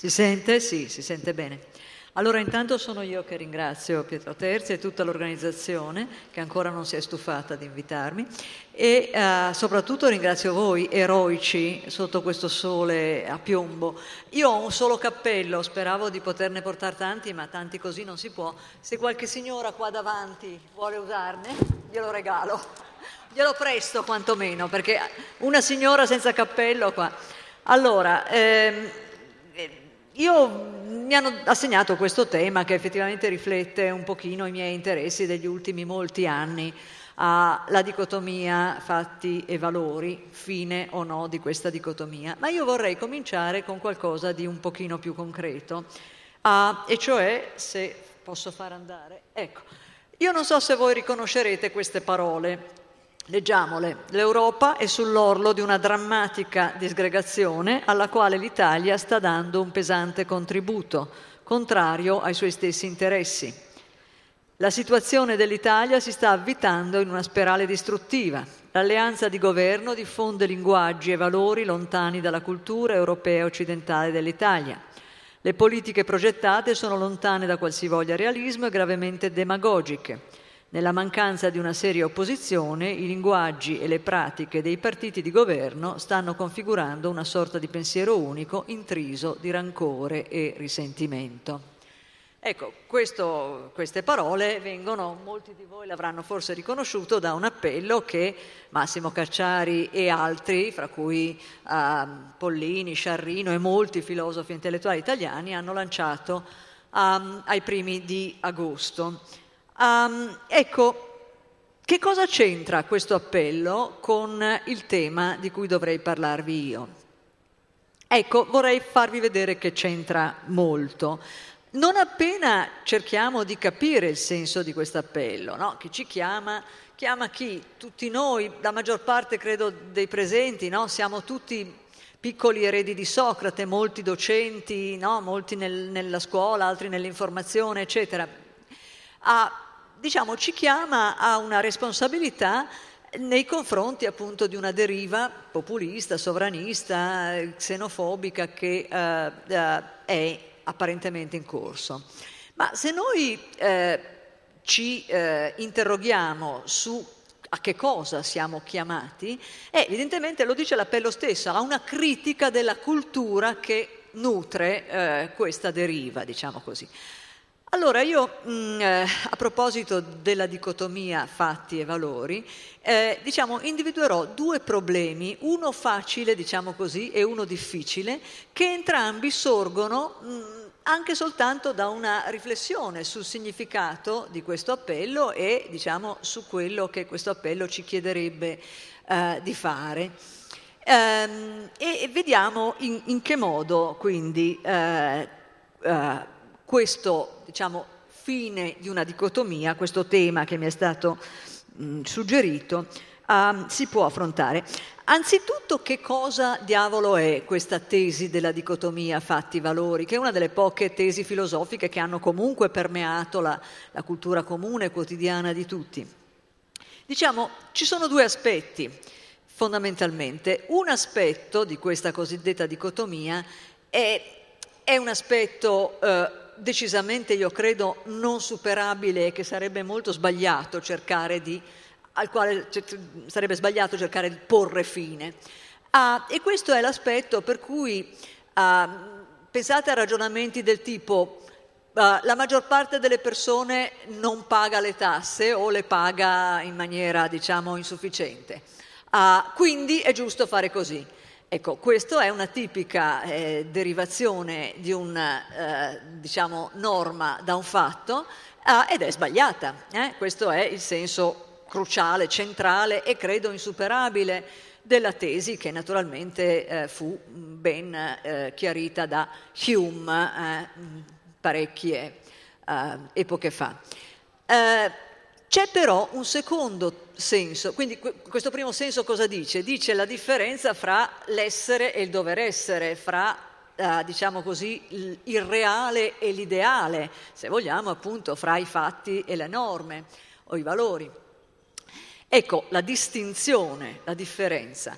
Si sente? Sì, si sente bene. Allora intanto sono io che ringrazio Pietro Terzi e tutta l'organizzazione che ancora non si è stufata di invitarmi e eh, soprattutto ringrazio voi eroici sotto questo sole a piombo. Io ho un solo cappello, speravo di poterne portare tanti, ma tanti così non si può. Se qualche signora qua davanti vuole usarne, glielo regalo. Glielo presto quantomeno, perché una signora senza cappello qua. Allora, ehm, io mi hanno assegnato questo tema che effettivamente riflette un pochino i miei interessi degli ultimi molti anni alla dicotomia fatti e valori, fine o no di questa dicotomia. Ma io vorrei cominciare con qualcosa di un pochino più concreto, ah, e cioè, se posso far andare, ecco, io non so se voi riconoscerete queste parole, Leggiamole. L'Europa è sull'orlo di una drammatica disgregazione alla quale l'Italia sta dando un pesante contributo, contrario ai suoi stessi interessi. La situazione dell'Italia si sta avvitando in una spirale distruttiva. L'alleanza di governo diffonde linguaggi e valori lontani dalla cultura europea occidentale dell'Italia. Le politiche progettate sono lontane da qualsivoglia realismo e gravemente demagogiche. Nella mancanza di una seria opposizione, i linguaggi e le pratiche dei partiti di governo stanno configurando una sorta di pensiero unico intriso di rancore e risentimento. Ecco, questo, queste parole vengono, molti di voi l'avranno forse riconosciuto, da un appello che Massimo Cacciari e altri, fra cui uh, Pollini, Sciarrino e molti filosofi intellettuali italiani, hanno lanciato um, ai primi di agosto. Um, ecco, che cosa c'entra questo appello con il tema di cui dovrei parlarvi io? Ecco, vorrei farvi vedere che c'entra molto. Non appena cerchiamo di capire il senso di questo appello, no? chi ci chiama, chiama chi? Tutti noi, la maggior parte credo dei presenti, no? siamo tutti piccoli eredi di Socrate, molti docenti, no? molti nel, nella scuola, altri nell'informazione, eccetera. A diciamo, ci chiama a una responsabilità nei confronti appunto di una deriva populista, sovranista, xenofobica che eh, eh, è apparentemente in corso. Ma se noi eh, ci eh, interroghiamo su a che cosa siamo chiamati, eh, evidentemente lo dice l'appello stesso, a una critica della cultura che nutre eh, questa deriva, diciamo così. Allora io mm, eh, a proposito della dicotomia fatti e valori, eh, diciamo, individuerò due problemi, uno facile, diciamo così, e uno difficile, che entrambi sorgono mh, mm, anche soltanto da una riflessione sul significato di questo appello e diciamo, su quello che questo appello ci chiederebbe eh, di fare. Ehm, e vediamo in, in, che modo quindi eh, eh, questo diciamo, fine di una dicotomia, questo tema che mi è stato mh, suggerito, uh, si può affrontare. Anzitutto che cosa diavolo è questa tesi della dicotomia fatti-valori, che è una delle poche tesi filosofiche che hanno comunque permeato la, la cultura comune quotidiana di tutti. Diciamo, ci sono due aspetti fondamentalmente. Un aspetto di questa cosiddetta dicotomia è, è un aspetto eh, decisamente, io credo, non superabile e che sarebbe molto sbagliato cercare di, al quale sarebbe sbagliato cercare di porre fine. Ah, e questo è l'aspetto per cui ah, pensate a ragionamenti del tipo ah, la maggior parte delle persone non paga le tasse o le paga in maniera, diciamo, insufficiente. Ah, quindi è giusto fare così. Ecco, questa è una tipica eh, derivazione di una eh, diciamo, norma da un fatto eh, ed è sbagliata. Eh. Questo è il senso cruciale, centrale e credo insuperabile della tesi che naturalmente eh, fu ben eh, chiarita da Hume parecchie epoche fa. C'è però un secondo senso, quindi questo primo senso cosa dice? Dice la differenza fra l'essere e il dover essere, fra eh, diciamo così, il reale e l'ideale, se vogliamo appunto fra i fatti e le norme o i valori. Ecco la distinzione, la differenza.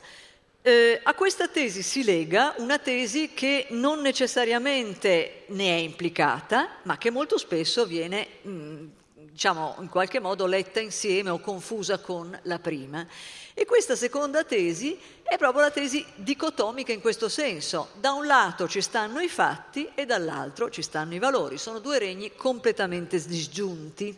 Eh, a questa tesi si lega una tesi che non necessariamente ne è implicata, ma che molto spesso viene, mh, mm, diciamo, in qualche modo letta insieme o confusa con la prima. E questa seconda tesi è proprio la tesi dicotomica in questo senso. Da un lato ci stanno i fatti e dall'altro ci stanno i valori. Sono due regni completamente disgiunti.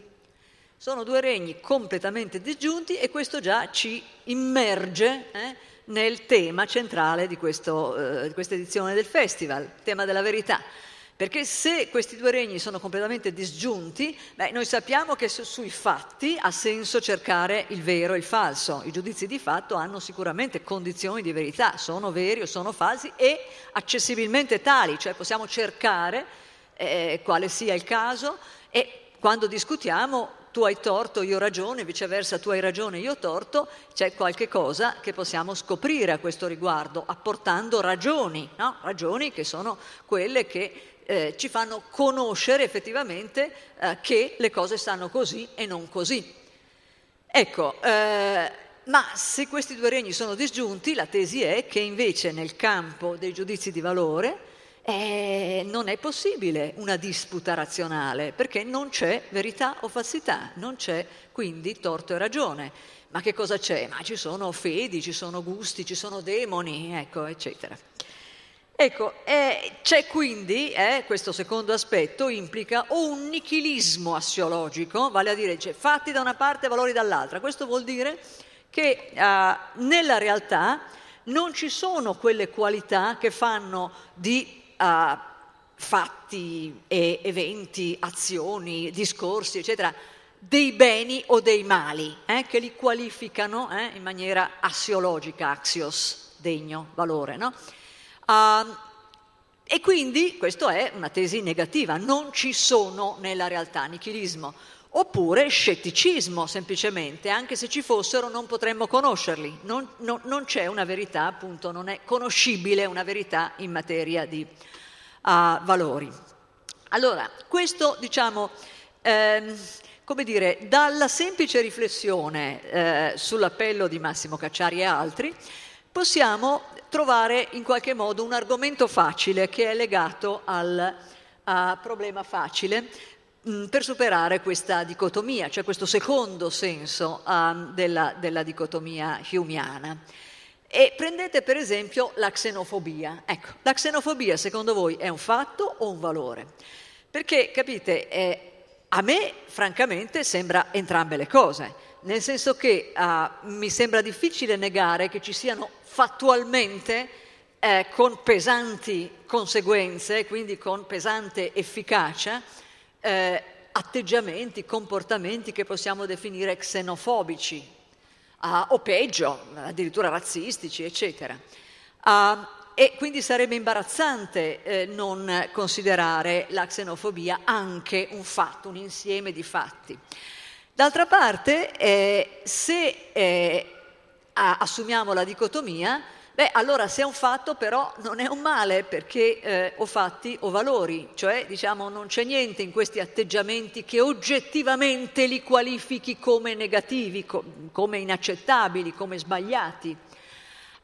Sono due regni completamente disgiunti e questo già ci immerge eh, nel tema centrale di, questo, eh, di questa edizione del festival, il tema della verità. Perché se questi due regni sono completamente disgiunti, beh, noi sappiamo che su, sui fatti ha senso cercare il vero e il falso. I giudizi di fatto hanno sicuramente condizioni di verità, sono veri o sono falsi e accessibilmente tali, cioè possiamo cercare eh, quale sia il caso e quando discutiamo tu hai torto, io ho ragione, viceversa tu hai ragione, io ho torto, c'è qualche cosa che possiamo scoprire a questo riguardo, apportando ragioni, no? ragioni che sono quelle che eh, ci fanno conoscere effettivamente eh, che le cose stanno così e non così. Ecco, eh, ma se questi due regni sono disgiunti, la tesi è che invece nel campo dei giudizi di valore eh, non è possibile una disputa razionale, perché non c'è verità o falsità, non c'è quindi torto e ragione. Ma che cosa c'è? Ma ci sono fedi, ci sono gusti, ci sono demoni, ecco, eccetera. Ecco, eh, c'è quindi, eh, questo secondo aspetto implica un nichilismo assiologico, vale a dire cioè, fatti da una parte e valori dall'altra. Questo vuol dire che eh, nella realtà non ci sono quelle qualità che fanno di uh, fatti e eventi, azioni, discorsi, eccetera, dei beni o dei mali, eh, che li qualificano eh, in maniera assiologica, axios, degno, valore. No? Uh, e quindi questa è una tesi negativa, non ci sono nella realtà nichilismo, oppure scetticismo semplicemente, anche se ci fossero non potremmo conoscerli, non, non, non c'è una verità, appunto, non è conoscibile una verità in materia di uh, valori. Allora, questo diciamo, ehm, come dire, dalla semplice riflessione eh, sull'appello di Massimo Cacciari e altri, possiamo trovare in qualche modo un argomento facile che è legato al uh, problema facile Mm, per superare questa dicotomia, cioè questo secondo senso um, della, della, dicotomia humiana. E prendete per esempio la xenofobia. Ecco, la xenofobia secondo voi è un fatto o un valore? Perché, capite, eh, a me francamente sembra entrambe le cose, nel senso che uh, mi sembra difficile negare che ci siano fattualmente eh, con pesanti conseguenze, quindi con pesante efficacia, eh, atteggiamenti, comportamenti che possiamo definire xenofobici uh, o peggio, addirittura razzistici, eccetera. Uh, e quindi sarebbe imbarazzante eh, non considerare la xenofobia anche un fatto, un insieme di fatti. D'altra parte, eh, se eh, assumiamo la dicotomia, Beh, allora se è un fatto però non è un male perché eh, o fatti o valori, cioè diciamo non c'è niente in questi atteggiamenti che oggettivamente li qualifichi come negativi, co- come inaccettabili, come sbagliati.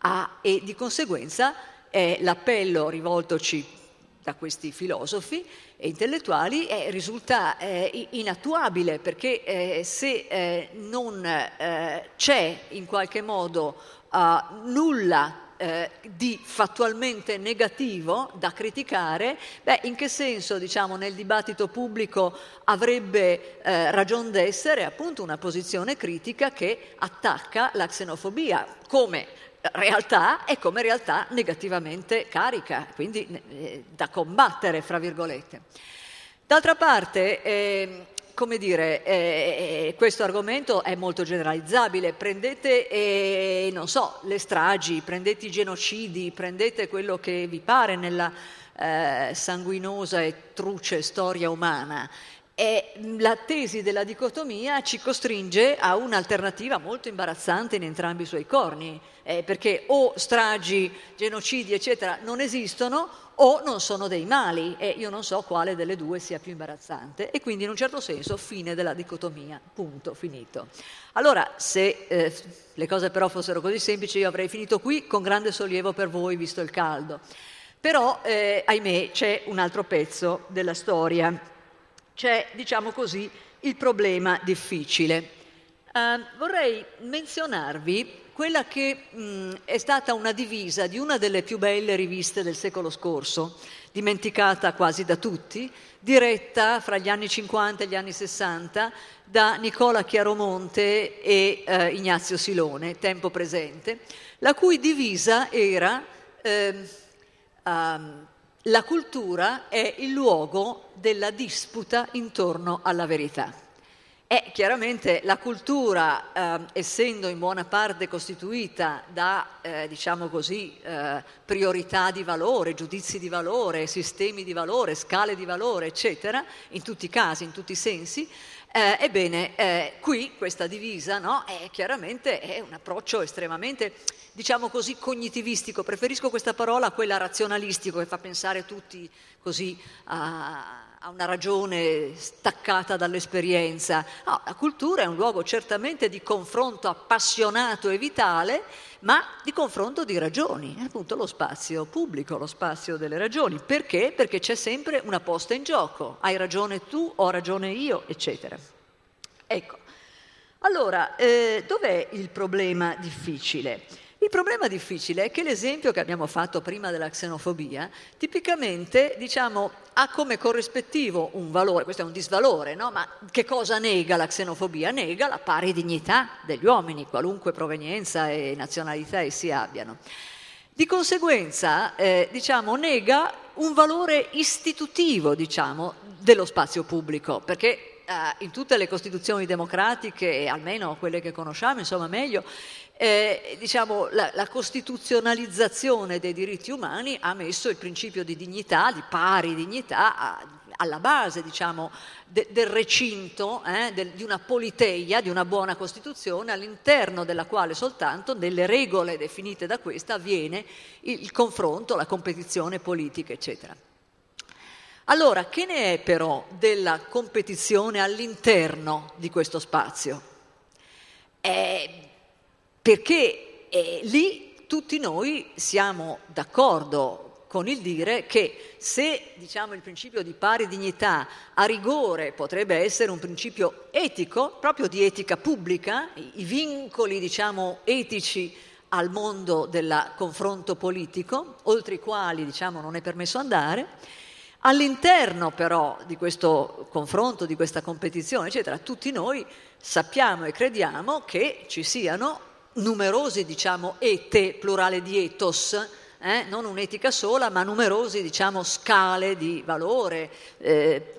Ah, e di conseguenza eh, l'appello rivoltoci da questi filosofi e intellettuali eh, risulta eh, inattuabile perché eh, se eh, non eh, c'è in qualche modo uh, nulla eh, di fattualmente negativo da criticare, beh, in che senso diciamo, nel dibattito pubblico avrebbe eh, ragion d'essere appunto una posizione critica che attacca la xenofobia come realtà e come realtà negativamente carica, quindi eh, da combattere, fra virgolette. D'altra parte, eh, come dire, eh, eh, questo argomento è molto generalizzabile. Prendete, eh, non so, le stragi, prendete i genocidi, prendete quello che vi pare nella eh, sanguinosa e truce storia umana. E la tesi della dicotomia ci costringe a un'alternativa molto imbarazzante in entrambi i suoi corni, eh, perché o stragi, genocidi, eccetera, non esistono o non sono dei mali e io non so quale delle due sia più imbarazzante e quindi in un certo senso fine della dicotomia, punto, finito. Allora, se eh, le cose però fossero così semplici io avrei finito qui con grande sollievo per voi visto il caldo. Però, eh, ahimè, c'è un altro pezzo della storia c'è, diciamo così, il problema difficile. Uh, vorrei menzionarvi quella che mh, è stata una divisa di una delle più belle riviste del secolo scorso, dimenticata quasi da tutti, diretta fra gli anni 50 e gli anni 60 da Nicola Chiaromonte e uh, Ignazio Silone, tempo presente, la cui divisa era eh, um, la cultura è il luogo della disputa intorno alla verità. E chiaramente la cultura, eh, essendo in buona parte costituita da, eh, diciamo così, eh, priorità di valore, giudizi di valore, sistemi di valore, scale di valore, eccetera, in tutti i casi, in tutti i sensi, eh, ebbene, eh, qui questa divisa no, è chiaramente è un approccio estremamente, diciamo così, cognitivistico. Preferisco questa parola a quella razionalistico che fa pensare tutti così a, a una ragione staccata dall'esperienza. No, la cultura è un luogo certamente di confronto appassionato e vitale, ma di confronto di ragioni, è appunto lo spazio pubblico, lo spazio delle ragioni. Perché? Perché c'è sempre una posta in gioco, hai ragione tu, ho ragione io, eccetera. Ecco, allora, eh, dov'è il problema difficile? Il problema difficile è che l'esempio che abbiamo fatto prima della xenofobia tipicamente diciamo, ha come corrispettivo un valore, questo è un disvalore, no? ma che cosa nega la xenofobia? Nega la pari dignità degli uomini, qualunque provenienza e nazionalità essi abbiano. Di conseguenza, eh, diciamo, nega un valore istitutivo diciamo, dello spazio pubblico, perché eh, in tutte le costituzioni democratiche, almeno quelle che conosciamo, insomma meglio, eh, diciamo, la, la, costituzionalizzazione dei diritti umani ha messo il principio di dignità, di pari dignità, a, alla base diciamo, de, del recinto, eh, del, di una politeia, di una buona Costituzione, all'interno della quale soltanto, nelle regole definite da questa, avviene il, il confronto, la competizione politica, eccetera. Allora, che ne è però della competizione all'interno di questo spazio? Eh, perché eh, lì tutti noi siamo d'accordo con il dire che se diciamo, il principio di pari dignità a rigore potrebbe essere un principio etico, proprio di etica pubblica, i, i vincoli diciamo, etici al mondo del confronto politico, oltre i quali diciamo, non è permesso andare, all'interno però di questo confronto, di questa competizione, eccetera, tutti noi sappiamo e crediamo che ci siano numerosi, diciamo, ete, plurale di ethos, eh? non un'etica sola, ma numerosi, diciamo, scale di valore, eh,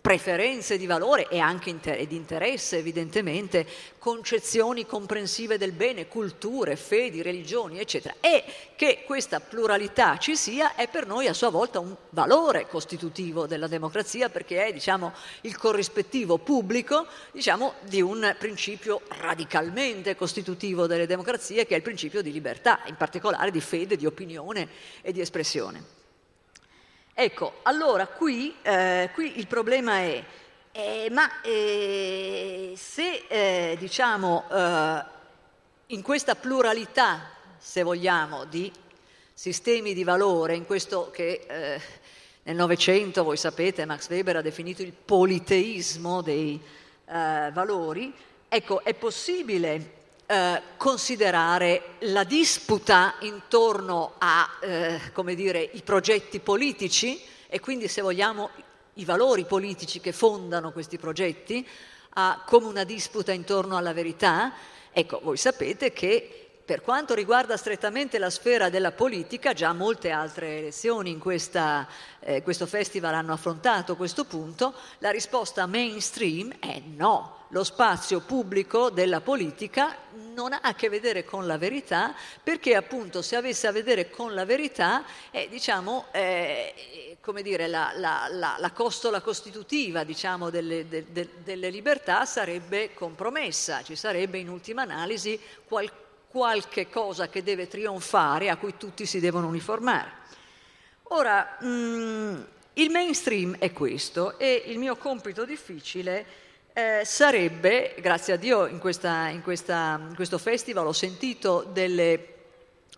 preferenze di valore e anche inter- di interesse evidentemente, concezioni comprensive del bene, culture, fedi, religioni, eccetera. E che questa pluralità ci sia è per noi a sua volta un valore costitutivo della democrazia perché è diciamo, il corrispettivo pubblico diciamo, di un principio radicalmente costitutivo delle democrazie che è il principio di libertà, in particolare di fede, di opinione e di espressione. Ecco, allora qui, eh, qui il problema è, eh, ma eh, se eh, diciamo eh, in questa pluralità, se vogliamo, di sistemi di valore, in questo che eh, nel Novecento, voi sapete, Max Weber ha definito il politeismo dei valori, ecco, è possibile eh, considerare la disputa intorno a, eh, progetti politici e quindi, se vogliamo, i valori politici che fondano questi progetti, a, come una disputa intorno alla verità. Ecco, voi sapete che per quanto riguarda strettamente la sfera della politica, già molte altre elezioni in questa, eh, questo festival hanno affrontato questo punto, la risposta mainstream è no lo spazio pubblico della politica non ha a che vedere con la verità, perché appunto se avesse a vedere con la verità, eh, diciamo, eh, come dire, la, la, la, la, costola costitutiva diciamo, delle, de, de, delle, libertà sarebbe compromessa, ci sarebbe in ultima analisi qual, qualche cosa che deve trionfare a cui tutti si devono uniformare. Ora, mh, mm, il mainstream è questo e il mio compito difficile eh, sarebbe, grazie a Dio in, questa, in, questa, in, questo festival ho sentito delle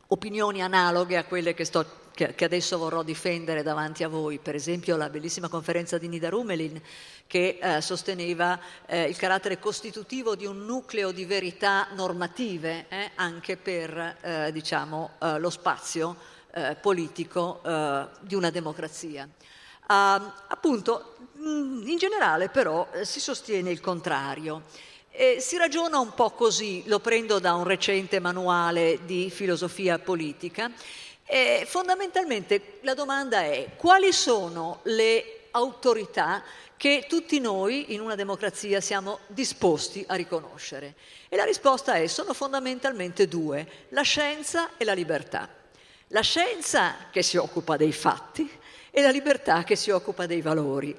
opinioni analoghe a quelle che, sto, che, che, adesso vorrò difendere davanti a voi, per esempio la bellissima conferenza di Nida Rumelin che eh, sosteneva eh, il carattere costitutivo di un nucleo di verità normative eh, anche per eh, diciamo, eh, lo spazio politico di una democrazia. Uh, appunto, in generale però eh, si sostiene il contrario. E si ragiona un po' così, lo prendo da un recente manuale di filosofia politica. E fondamentalmente la domanda è quali sono le autorità che tutti noi in una democrazia siamo disposti a riconoscere? E la risposta è sono fondamentalmente due, la scienza e la libertà. La scienza che si occupa dei fatti e la libertà che si occupa dei valori.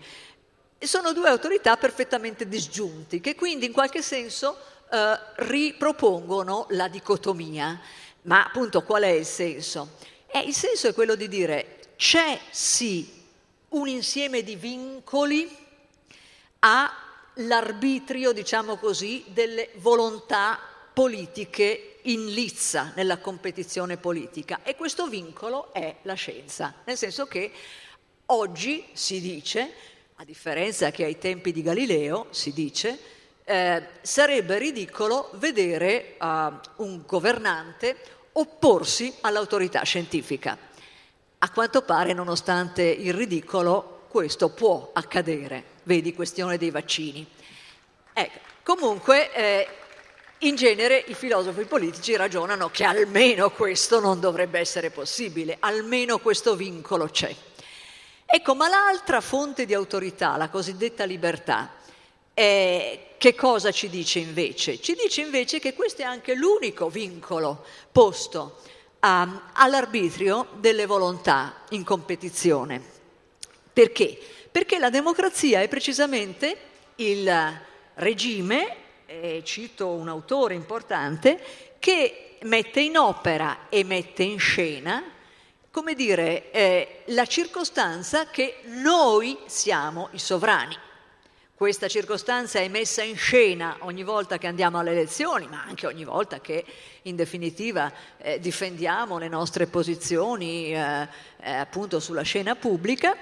Sono due autorità perfettamente disgiunti, che quindi in qualche senso eh, ripropongono la dicotomia. Ma appunto qual è il senso? Eh, il senso è quello di dire c'è sì un insieme di vincoli all'arbitrio, diciamo così, delle volontà politiche in lizza nella competizione politica e questo vincolo è la scienza, nel senso che Oggi si dice, a differenza che ai tempi di Galileo, si dice, eh, sarebbe ridicolo vedere uh, un governante opporsi all'autorità scientifica. A quanto pare, nonostante il ridicolo, questo può accadere. Vedi, questione dei vaccini. Ecco, comunque, eh, in genere i filosofi politici ragionano che almeno questo non dovrebbe essere possibile, almeno questo vincolo c'è. Ecco, ma l'altra fonte di autorità, la cosiddetta libertà, eh, che cosa ci dice invece? Ci dice invece che questo è anche l'unico vincolo posto um, all'arbitrio delle volontà in competizione. Perché? Perché la democrazia è precisamente il regime, e cito un autore importante, che mette in opera e mette in scena come dire, eh, la circostanza che noi siamo i sovrani. Questa circostanza è messa in scena ogni volta che andiamo alle elezioni, ma anche ogni volta che in definitiva eh, difendiamo le nostre posizioni eh, eh appunto sulla scena pubblica.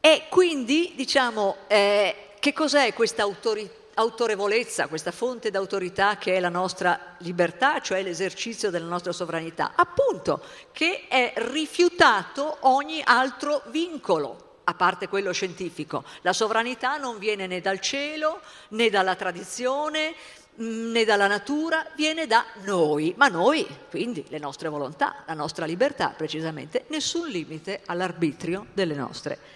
E quindi diciamo eh, che cos'è questa autorità? Autorevolezza, questa fonte d'autorità che è la nostra libertà, cioè l'esercizio della nostra sovranità, appunto che è rifiutato ogni altro vincolo, a parte quello scientifico. La sovranità non viene né dal cielo, né dalla tradizione, mm, né dalla natura, viene da noi, ma noi, quindi le nostre volontà, la nostra libertà precisamente, nessun limite all'arbitrio delle nostre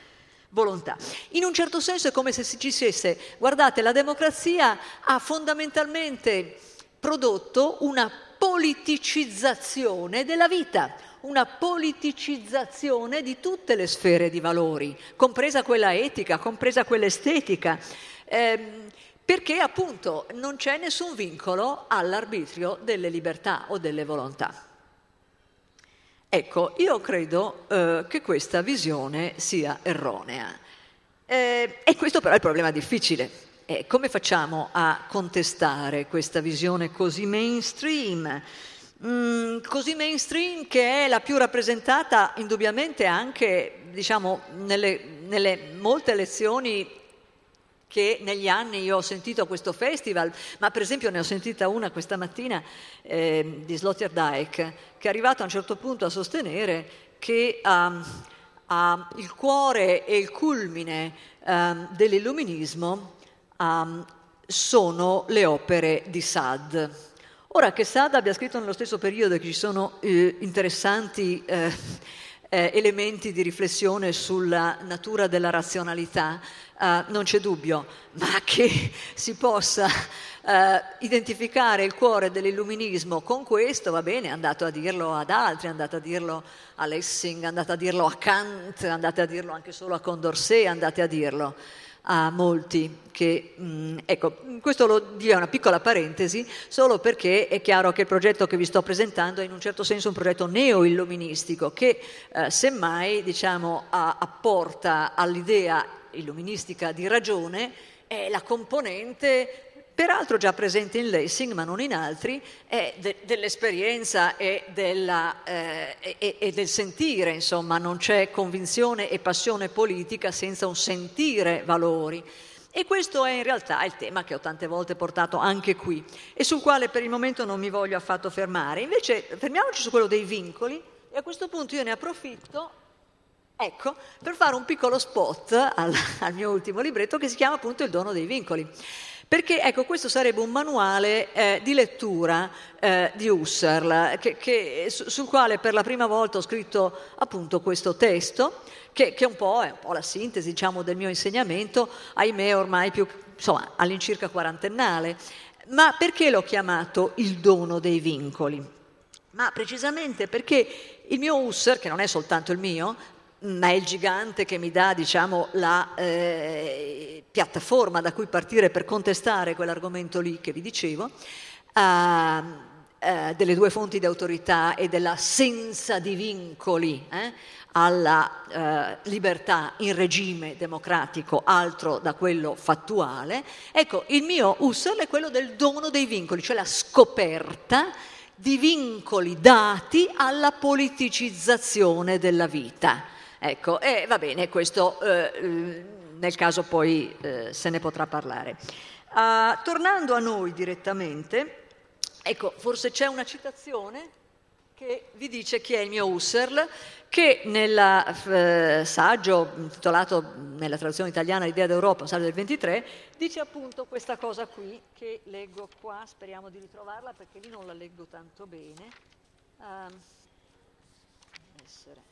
volontà. In un certo senso è come se si dicesse, guardate, la democrazia ha fondamentalmente prodotto una politicizzazione della vita, una politicizzazione di tutte le sfere di valori, compresa quella etica, compresa quella estetica, ehm, perché appunto non c'è nessun vincolo all'arbitrio delle libertà o delle volontà. Ecco, io credo eh, che questa visione sia erronea. Eh, e questo però è il problema difficile. Eh, come facciamo a contestare questa visione così mainstream? Mm, così mainstream che è la più rappresentata indubbiamente anche diciamo, nelle, nelle molte lezioni che negli anni io ho sentito a quesil festival, ma per esempio ne ho sentita una questa mattina eh, di Sloterdijk, che è arrivato a un certo punto a sostenere che um, uh, il cuore e il culmine um, dell'illuminismo um, sono le opere di Sad. Ora che Sad abbia scritto nello stesso periodo che ci sono eh, interessanti eh, eh, elementi di riflessione sulla natura della razionalità, uh, non c'è dubbio, ma che si possa uh, identificare il cuore dell'illuminismo con questo, va bene, è andato a dirlo ad altri, è andato a dirlo a Lessing, è andato a dirlo a Kant, è andato a dirlo anche solo a Condorcet, andate a dirlo a molti che, mm, ecco, questo lo dico, una piccola parentesi, solo perché è chiaro che il progetto che vi sto presentando è in un certo senso un progetto neo-illuministico che eh, semmai diciamo, a, apporta all'idea illuministica di ragione la componente peraltro già presente in Lessing, ma non in altri, è de- dell'esperienza e, della, eh, e, e, del sentire, insomma, non c'è convinzione e passione politica senza un sentire valori. E questo è in realtà il tema che ho tante volte portato anche qui e sul quale per il momento non mi voglio affatto fermare. Invece fermiamoci su quello dei vincoli e a questo punto io ne approfitto Ecco, per fare un piccolo spot al, al, mio ultimo libretto che si chiama appunto Il dono dei vincoli. Perché ecco, questo sarebbe un manuale eh, di lettura eh, di Husserl, che, che, sul quale per la prima volta ho scritto appunto questo testo, che, che un è un po' la sintesi diciamo, del mio insegnamento, ahimè ormai più, insomma, all'incirca quarantennale. Ma perché l'ho chiamato il dono dei vincoli? Ma precisamente perché il mio Husserl, che non è soltanto il mio, ma è il gigante che mi dà diciamo, la eh, piattaforma da cui partire per contestare quell'argomento lì che vi dicevo, eh, eh, delle due fonti di autorità e dell'assenza di vincoli eh, alla eh, libertà in regime democratico, altro da quello fattuale. Ecco, il mio Husserl è quello del dono dei vincoli, cioè la scoperta di vincoli dati alla politicizzazione della vita. Ecco, e va bene, questo eh, nel caso poi eh, se ne potrà parlare. Uh, tornando a noi direttamente, ecco, forse c'è una citazione che vi dice chi è il mio Husserl, che nel eh, saggio intitolato nella traduzione italiana L'idea d'Europa, un saggio del 23, dice appunto questa cosa qui, che leggo qua, speriamo di ritrovarla perché lì non la leggo tanto bene. Uh, essere.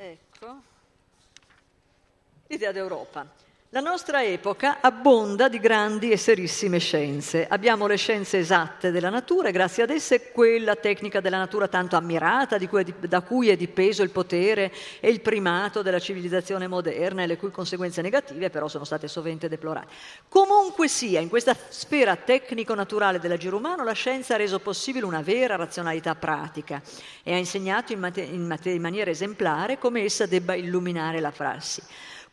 Ecco. L'idea d'Europa. La nostra epoca abbonda di grandi e serissime scienze. Abbiamo le scienze esatte della natura e grazie ad esse quella tecnica della natura tanto ammirata, cui da cui è dipeso il potere e il primato della civilizzazione moderna e le cui conseguenze negative però sono state sovente deplorate. Comunque sia, in questa sfera tecnico-naturale dell'agire umano la scienza ha reso possibile una vera razionalità pratica e ha insegnato in, mate- in, mate- in maniera esemplare come essa debba illuminare la prassi.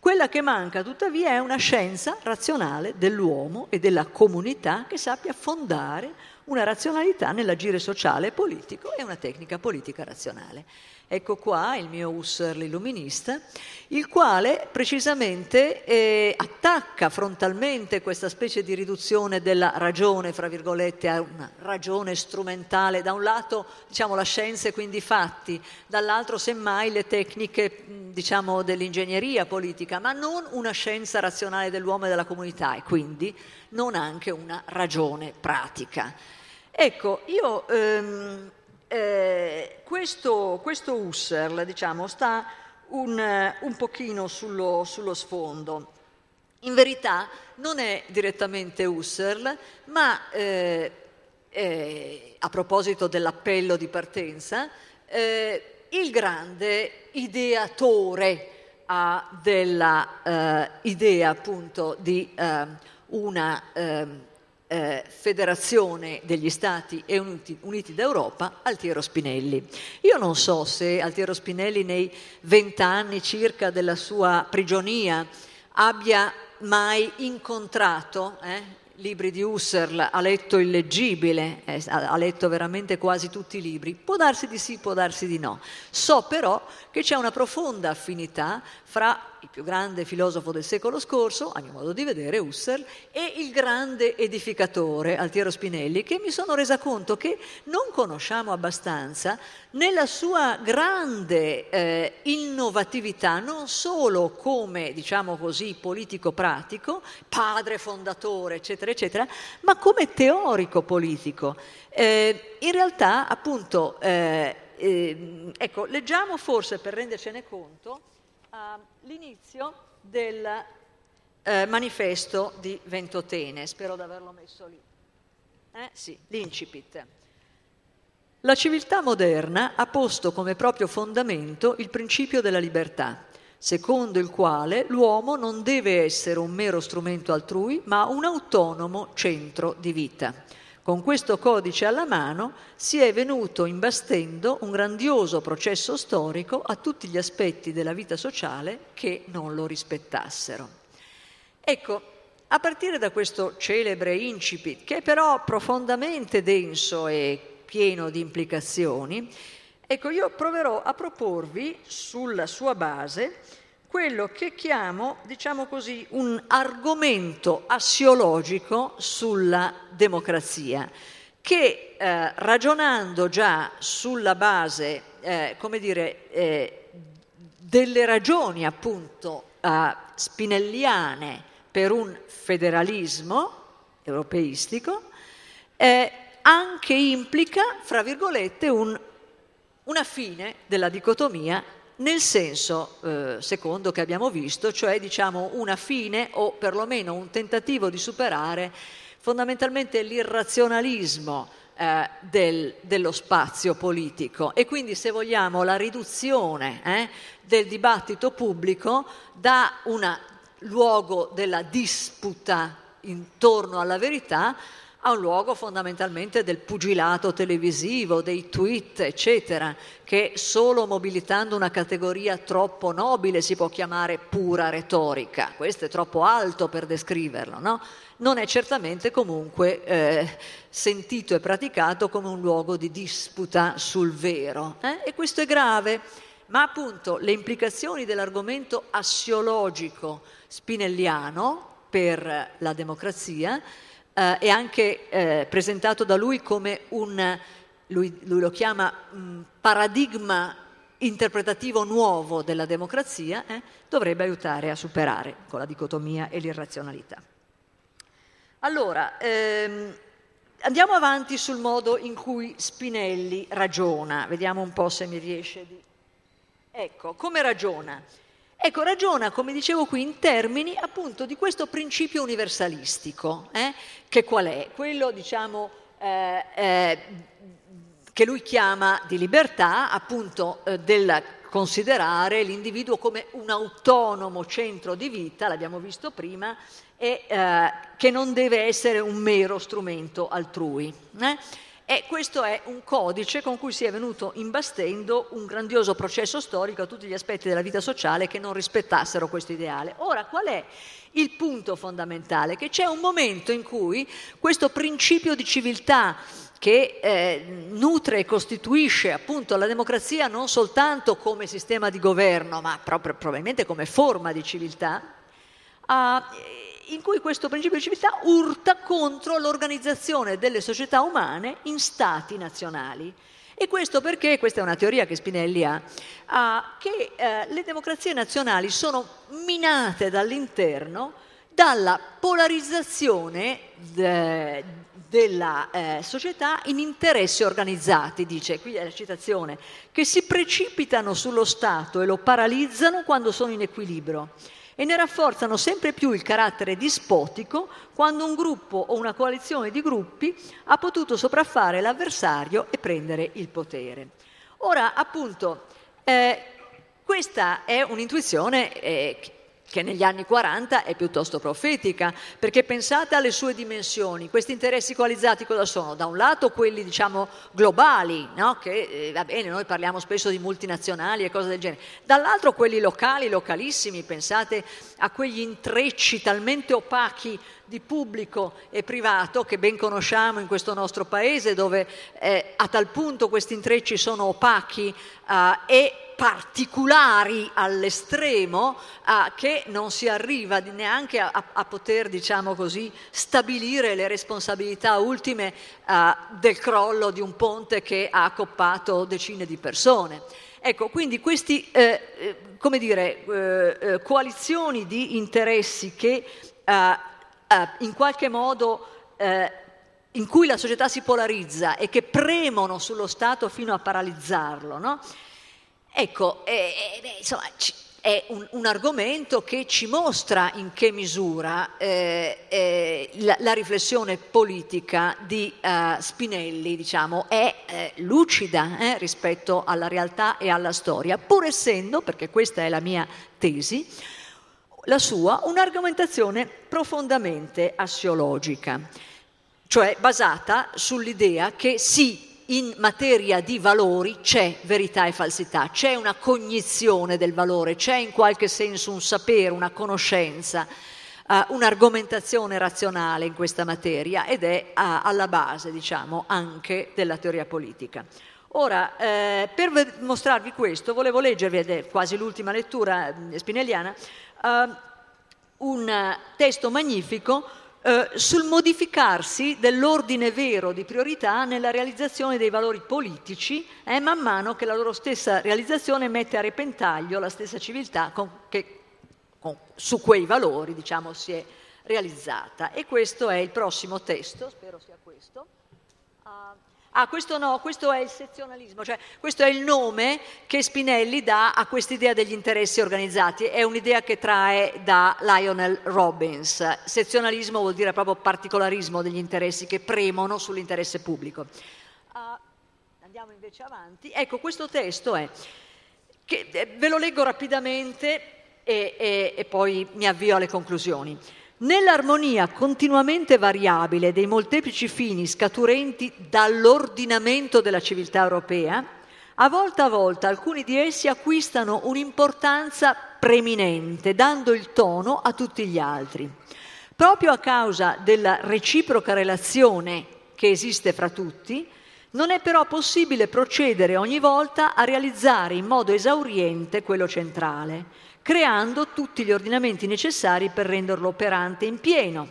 Quella che manca tuttavia è una scienza razionale dell'uomo e della comunità che sappia fondare una razionalità nell'agire sociale e politico e una tecnica politica razionale. Ecco qua il mio Husserl illuminista, il quale precisamente eh, attacca frontalmente questa specie di riduzione della ragione, fra virgolette, a una ragione strumentale, da un lato diciamo la scienza e quindi i fatti, dall'altro semmai le tecniche diciamo, dell'ingegneria politica, ma non una scienza razionale dell'uomo e della comunità e quindi non anche una ragione pratica. Ecco, io ehm, eh, questo, questo, Husserl diciamo, sta un, un pochino sullo, sullo, sfondo. In verità non è direttamente Husserl, ma eh, eh, a proposito dell'appello di partenza, eh, il grande ideatore della eh, idea appunto di eh, una ehm, eh, Federazione degli Stati Uniti, Uniti d'Europa, Altiero Spinelli. Io non so se Altiero Spinelli nei vent'anni circa della sua prigionia abbia mai incontrato eh, libri di Husserl, ha letto illeggibile, eh, ha letto veramente quasi tutti i libri. Può darsi di sì, può darsi di no. So però che c'è una profonda affinità fra il più grande filosofo del secolo scorso, a mio modo di vedere, Husserl, e il grande edificatore, Altiero Spinelli, che mi sono resa conto che non conosciamo abbastanza nella sua grande eh, innovatività, non solo come, diciamo così, politico-pratico, padre fondatore, eccetera, eccetera, ma come teorico politico. Eh, in realtà, appunto, eh, eh, ecco, leggiamo forse per rendercene conto l'inizio del eh, manifesto di Ventotene, spero di averlo messo lì. Eh? Sì, l'incipit. La civiltà moderna ha posto come proprio fondamento il principio della libertà, secondo il quale l'uomo non deve essere un mero strumento altrui, ma un autonomo centro di vita. Con questo codice alla mano si è venuto imbastendo un grandioso processo storico a tutti gli aspetti della vita sociale che non lo rispettassero. Ecco, a partire da questo celebre incipit, che è però profondamente denso e pieno di implicazioni, ecco, io proverò a proporvi sulla sua base quello che chiamo, diciamo così, un argomento assiologico sulla democrazia, che eh, ragionando già sulla base, eh, come dire, eh, delle ragioni appunto eh, spinelliane per un federalismo europeistico, eh, anche implica, fra virgolette, un, una fine della dicotomia nel senso eh, secondo che abbiamo visto, cioè diciamo una fine o perlomeno un tentativo di superare fondamentalmente l'irrazionalismo eh, del, dello spazio politico. E quindi se vogliamo la riduzione eh, del dibattito pubblico da un luogo della disputa intorno alla verità a un luogo fondamentalmente del pugilato televisivo, dei tweet, eccetera, che solo mobilitando una categoria troppo nobile si può chiamare pura retorica. Questo è troppo alto per descriverlo, no? Non è certamente comunque eh, sentito e praticato come un luogo di disputa sul vero. Eh? E questo è grave, ma appunto le implicazioni dell'argomento assiologico spinelliano per la democrazia eh, è anche eh, presentato da lui come un, lui, lui lo chiama un paradigma interpretativo nuovo della democrazia, eh, dovrebbe aiutare a superare con la dicotomia e l'irrazionalità. Allora, ehm, andiamo avanti sul modo in cui Spinelli ragiona, vediamo un po' se mi riesce di... Ecco, come ragiona? Ecco, ragiona, come dicevo qui, in termini appunto di questo principio universalistico, eh? che qual è? Quello, diciamo, eh, eh, che lui chiama di libertà, appunto, eh, del considerare l'individuo come un autonomo centro di vita, l'abbiamo visto prima, e eh, che non deve essere un mero strumento altrui. E questo è un codice con cui si è venuto imbastendo un grandioso processo storico a tutti gli aspetti della vita sociale che non rispettassero questo ideale. Ora, qual è il punto fondamentale? Che c'è un momento in cui questo principio di civiltà che eh, nutre e costituisce appunto la democrazia non soltanto come sistema di governo, ma proprio, probabilmente come forma di civiltà, in cui questo principio di civiltà urta contro l'organizzazione delle società umane in stati nazionali. E questo perché, questa è una teoria che Spinelli ha, che uh, le democrazie nazionali sono minate dall'interno dalla polarizzazione de, della eh, società in interessi organizzati, dice, qui è la citazione, che si precipitano sullo Stato e lo paralizzano quando sono in equilibrio e ne rafforzano sempre più il carattere dispotico quando un gruppo o una coalizione di gruppi ha potuto sopraffare l'avversario e prendere il potere. Ora, appunto, eh, questa è un'intuizione eh, che negli anni 40 è piuttosto profetica, perché pensate alle sue dimensioni, questi interessi coalizzati cosa sono? Da un lato quelli diciamo globali, no? che eh, va bene, noi parliamo spesso di multinazionali e cose del genere, dall'altro quelli locali, localissimi, pensate a quegli intrecci talmente opachi di pubblico e privato che ben conosciamo in questo nostro paese, dove eh, a tal punto questi intrecci sono opachi eh, e particolari all'estremo eh, che non si arriva neanche a, a, poter, diciamo così, stabilire le responsabilità ultime eh, del crollo di un ponte che ha accoppato decine di persone. Ecco, quindi queste eh, come dire, eh, eh, coalizioni di interessi che eh, in qualche modo in cui la società si polarizza e che premono sullo Stato fino a paralizzarlo, no? Ecco, eh, eh, insomma, è un, un, argomento che ci mostra in che misura eh, eh, la, la, riflessione politica di uh, Spinelli diciamo, è eh, lucida eh, rispetto alla realtà e alla storia, pur essendo, perché questa è la mia tesi, la sua un'argomentazione profondamente assiologica, cioè basata sull'idea che sì, in materia di valori c'è verità e falsità, c'è una cognizione del valore, c'è in qualche senso un sapere, una conoscenza, uh, un'argomentazione razionale in questa materia ed è uh, alla base, diciamo, anche della teoria politica. Ora, eh, per mostrarvi questo, volevo leggervi, ed è quasi l'ultima lettura eh, spinelliana, uh, un testo magnifico eh, sul modificarsi dell'ordine vero di priorità nella realizzazione dei valori politici, eh, man mano che la loro stessa realizzazione mette a repentaglio la stessa civiltà con, che con, su quei valori diciamo, si è realizzata. E questo è il prossimo testo, spero sia questo. Uh, Ah, questo no, questo è il sezionalismo, cioè questo è il nome che Spinelli dà a quest'idea degli interessi organizzati, è un'idea che trae da Lionel Robbins. Sezionalismo vuol dire proprio particolarismo degli interessi che premono sull'interesse pubblico. Uh, andiamo invece avanti. Ecco, questo testo è, che, eh, ve lo leggo rapidamente e, e, e poi mi avvio alle conclusioni. Nell'armonia continuamente variabile dei molteplici fini scaturenti dall'ordinamento della civiltà europea, a volta a volta alcuni di essi acquistano un'importanza preminente, dando il tono a tutti gli altri. Proprio a causa della reciproca relazione che esiste fra tutti, non è però possibile procedere ogni volta a realizzare in modo esauriente quello centrale, creando tutti gli ordinamenti necessari per renderlo operante in pieno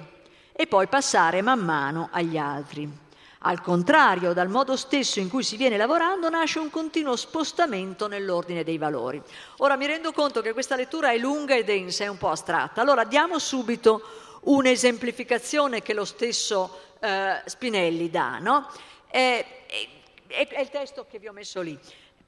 e poi passare man mano agli altri. Al contrario, dal modo stesso in cui si viene lavorando nasce un continuo spostamento nell'ordine dei valori. Ora mi rendo conto che questa lettura è lunga e densa, è un po' astratta. Allora diamo subito un'esemplificazione che lo stesso eh, Spinelli dà. No? È, è, è il testo che vi ho messo lì.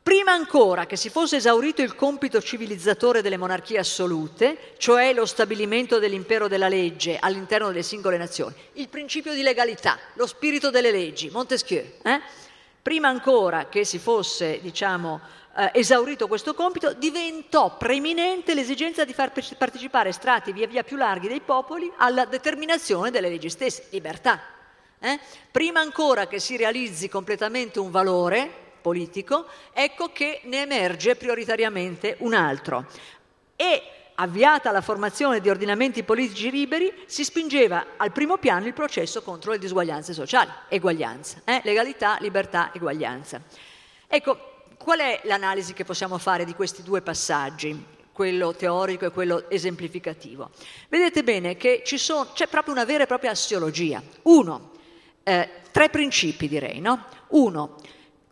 Prima ancora che si fosse esaurito il compito civilizzatore delle monarchie assolute, cioè lo stabilimento dell'impero della legge all'interno delle singole nazioni, il principio di legalità, lo spirito delle leggi, Montesquieu, eh? prima ancora che si fosse, diciamo, eh, esaurito questo compito, diventò preeminente l'esigenza di far partecipare strati via via più larghi dei popoli alla determinazione delle leggi stesse, libertà. Eh? Prima ancora che si realizzi completamente un valore, politico, ecco che ne emerge prioritariamente un altro. E avviata la formazione di ordinamenti politici liberi, si spingeva al primo piano il processo contro le disuguaglianze sociali, eguaglianza, eh? legalità, libertà, eguaglianza. Ecco, qual è l'analisi che possiamo fare di questi due passaggi? quello teorico e quello esemplificativo. Vedete bene che sono, c'è proprio una vera e propria assiologia. Uno, eh, tre principi direi, no? Uno,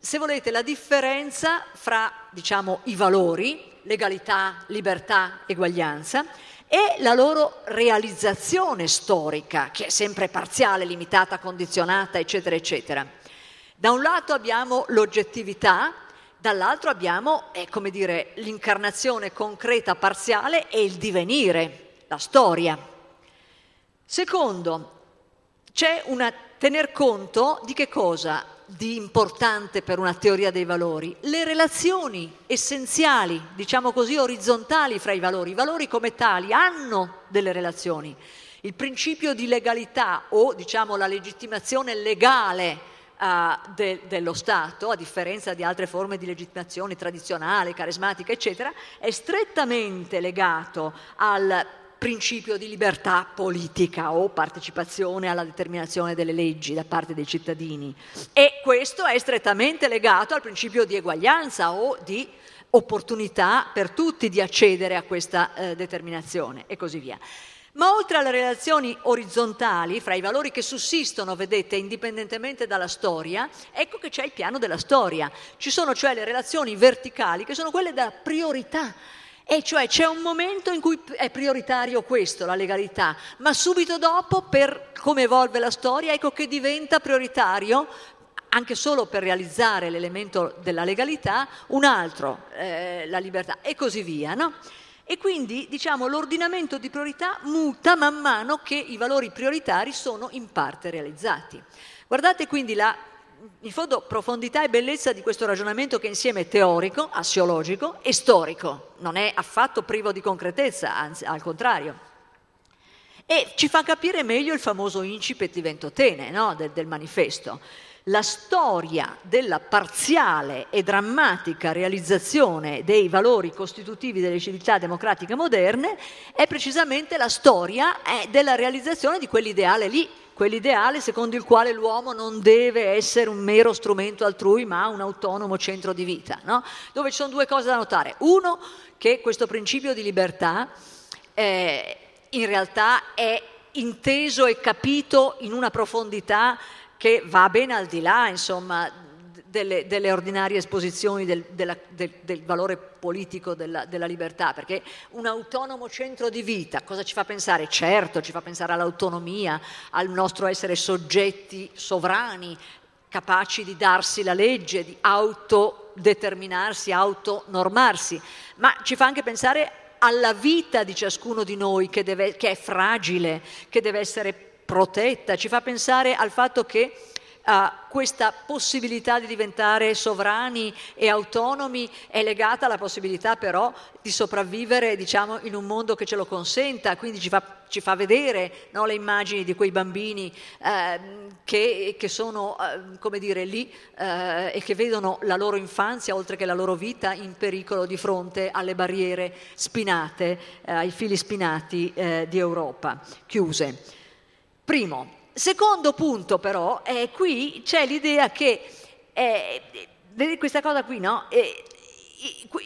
se volete, la differenza fra diciamo, i valori, legalità, libertà, eguaglianza, e la loro realizzazione storica, che è sempre parziale, limitata, condizionata, eccetera, eccetera. Da un lato abbiamo l'oggettività, dall'altro abbiamo, eh, come dire, l'incarnazione concreta parziale e il divenire, la storia. Secondo, c'è una tener conto di che cosa? Di importante per una teoria dei valori? Le relazioni essenziali, diciamo così, orizzontali fra i valori. I valori come tali hanno delle relazioni. Il principio di legalità o diciamo la legittimazione legale Uh, de, dello Stato, a differenza di altre forme di legittimazione tradizionale, carismatica, eccetera, è strettamente legato al principio di libertà politica o partecipazione alla determinazione delle leggi da parte dei cittadini. E questo è strettamente legato al principio di eguaglianza o di opportunità per tutti di accedere a questa eh, determinazione e così via. Ma oltre alle relazioni orizzontali fra i valori che sussistono, vedete, indipendentemente dalla storia, ecco che c'è il piano della storia. Ci sono cioè le relazioni verticali che sono quelle della priorità E cioè c'è un momento in cui è prioritario questo, la legalità, ma subito dopo, per come evolve la storia, ecco che diventa prioritario anche solo per realizzare l'elemento della legalità, un altro, eh, la libertà, e così via. No? E quindi diciamo, l'ordinamento di priorità muta man mano che i valori prioritari sono in parte realizzati. Guardate quindi la in fondo profondità e bellezza di questo ragionamento che insieme è teorico, assiologico e storico, non è affatto privo di concretezza, anzi al contrario. E ci fa capire meglio il famoso incipit di Ventotene no? del, del manifesto. La storia della parziale e drammatica realizzazione dei valori costitutivi delle civiltà democratiche moderne è precisamente la storia eh, della realizzazione di quell'ideale lì, quell'ideale secondo il quale l'uomo non deve essere un mero strumento altrui, ma un autonomo centro di vita, no? dove ci sono due cose da notare. Uno, che questo principio di libertà eh, in realtà è inteso e capito in una profondità che va ben al di là, insomma, delle, delle, ordinarie esposizioni del, della, del, del valore politico della, della, libertà, perché un autonomo centro di vita cosa ci fa pensare? Certo, ci fa pensare all'autonomia, al nostro essere soggetti sovrani, capaci di darsi la legge, di autodeterminarsi, autonormarsi, ma ci fa anche pensare alla vita di ciascuno di noi che, deve, che è fragile, che deve essere protetta, ci fa pensare al fatto che Uh, questa possibilità di diventare sovrani e autonomi è legata alla possibilità però di sopravvivere diciamo, in un mondo che ce lo consenta, quindi ci fa, ci fa vedere no, le immagini di quei bambini eh, che, che, sono eh, come dire, lì eh, e che vedono la loro infanzia oltre che la loro vita in pericolo di fronte alle barriere spinate, eh, ai fili spinati eh, di Europa, chiuse. Primo, Secondo punto però, eh, qui c'è l'idea che, eh, questa cosa qui, no? Eh,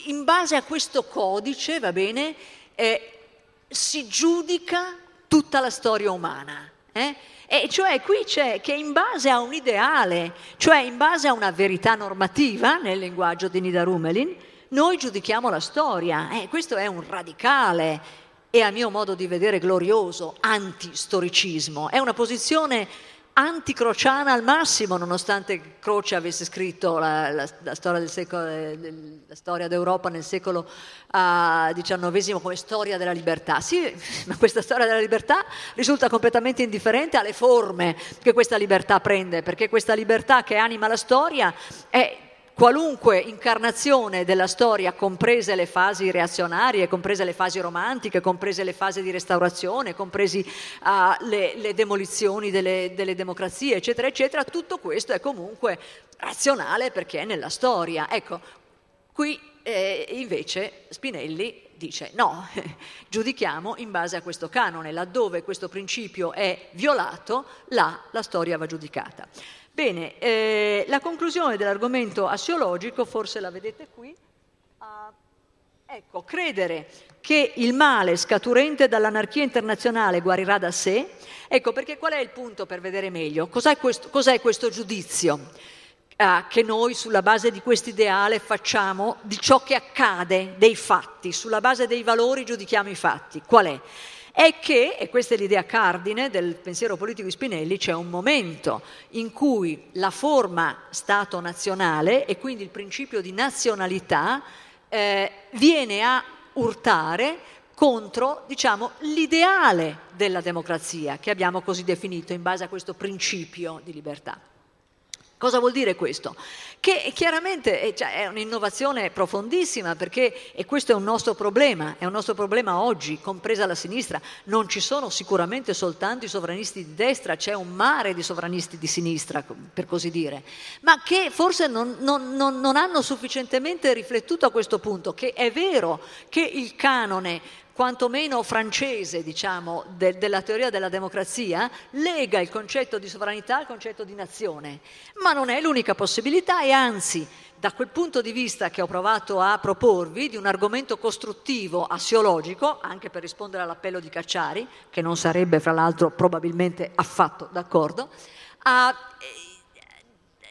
in base a questo codice, va bene, eh, si giudica tutta la storia umana. Eh? E cioè qui c'è che in base a un ideale, cioè in base a una verità normativa, nel linguaggio di Nida Rumelin, noi giudichiamo la storia. Eh, questo è un radicale e a mio modo di vedere glorioso antistoricismo. È una posizione anticrociana al massimo, nonostante Croce avesse scritto la, la, la, storia, secolo, la storia, d'Europa nel secolo XIX uh, come storia della libertà. Sì, ma questa storia della libertà risulta completamente indifferente alle forme che questa libertà prende, perché questa libertà che anima la storia è qualunque incarnazione della storia, comprese le fasi reazionarie, comprese le fasi romantiche, comprese le fasi di restaurazione, compresi uh, le, le, demolizioni delle, delle, democrazie, eccetera, eccetera, tutto questo è comunque razionale perché è nella storia. Ecco, qui eh, invece Spinelli dice no, giudichiamo in base a questo canone, laddove questo principio è violato, là la storia va giudicata. Bene, eh, la conclusione dell'argomento assiologico, forse la vedete qui, uh, ecco, credere che il male scaturente dall'anarchia internazionale guarirà da sé, ecco perché qual è il punto per vedere meglio? Cos'è questo, cos'è questo giudizio? Uh, che noi sulla base di questo ideale facciamo di ciò che accade, dei fatti, sulla base dei valori giudichiamo i fatti. Qual è? È che, e questa è l'idea cardine del pensiero politico di Spinelli, c'è un momento in cui la forma Stato nazionale e quindi il principio di nazionalità eh, viene a urtare contro diciamo, l'ideale della democrazia che abbiamo così definito in base a questo principio di libertà. Cosa vuol dire questo? Che chiaramente eh, cioè, è un'innovazione profondissima perché, e questo è un nostro problema, è un nostro problema oggi, compresa la sinistra, non ci sono sicuramente soltanto i sovranisti di destra, c'è un mare di sovranisti di sinistra, per così dire, ma che forse non, non, non, non hanno sufficientemente riflettuto a questo punto, che è vero che il canone quantomeno francese, diciamo, de, della teoria della democrazia, lega il concetto di sovranità al concetto di nazione. Ma non è l'unica possibilità e anzi, da quel punto di vista che ho provato a proporvi, di un argomento costruttivo, assiologico, anche per rispondere all'appello di Cacciari, che non sarebbe fra l'altro probabilmente affatto d'accordo, a,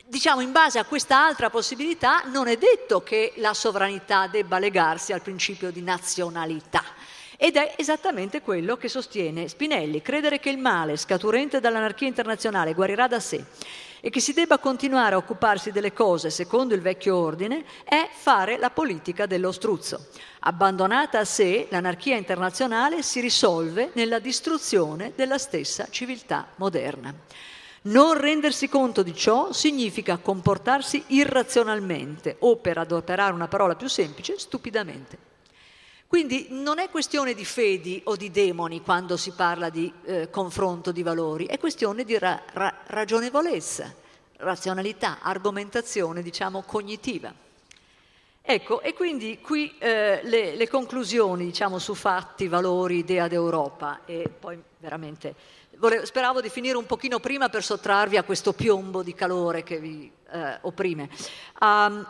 diciamo in base a questa altra possibilità non è detto che la sovranità debba legarsi al principio di nazionalità. Ed è esattamente quello che sostiene Spinelli, credere che il male scaturente dall'anarchia internazionale guarirà da sé e che si debba continuare a occuparsi delle cose secondo il vecchio ordine è fare la politica dello struzzo. Abbandonata a sé, l'anarchia internazionale si risolve nella distruzione della stessa civiltà moderna. Non rendersi conto di ciò significa comportarsi irrazionalmente o, per adoperare una parola più semplice, stupidamente. Quindi non è questione di fedi o di demoni quando si parla di eh, confronto di valori, è questione di ra- ra- ragionevolezza, razionalità, argomentazione, diciamo, cognitiva. Ecco, e quindi qui eh, le, le, conclusioni, diciamo, su fatti, valori, idea d'Europa, e poi veramente volevo, speravo di finire un pochino prima per sottrarvi a questo piombo di calore che vi eh, opprime. Um,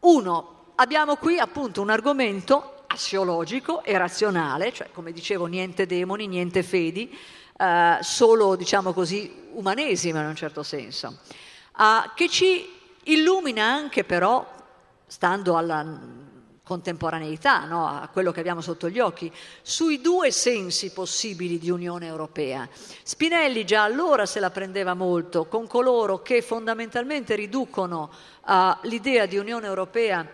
uno, abbiamo qui appunto un argomento assiologico e razionale, cioè come dicevo niente demoni, niente fedi, eh, solo diciamo così umanesima in un certo senso, eh, che ci illumina anche però, stando alla contemporaneità, no, a quello che abbiamo sotto gli occhi, sui due sensi possibili di Unione Europea. Spinelli già allora se la prendeva molto con coloro che fondamentalmente riducono uh, l'idea di Unione Europea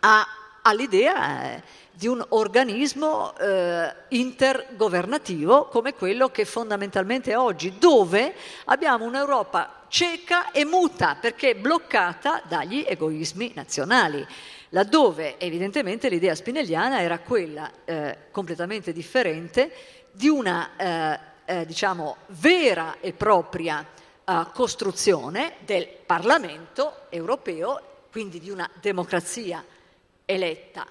a all'idea eh, di un organismo eh, intergovernativo come quello che fondamentalmente è oggi, dove abbiamo un'Europa cieca e muta perché bloccata dagli egoismi nazionali, laddove evidentemente l'idea spinelliana era quella eh, completamente differente di una eh, eh diciamo vera e propria eh, costruzione del Parlamento europeo, quindi di una democrazia eletta,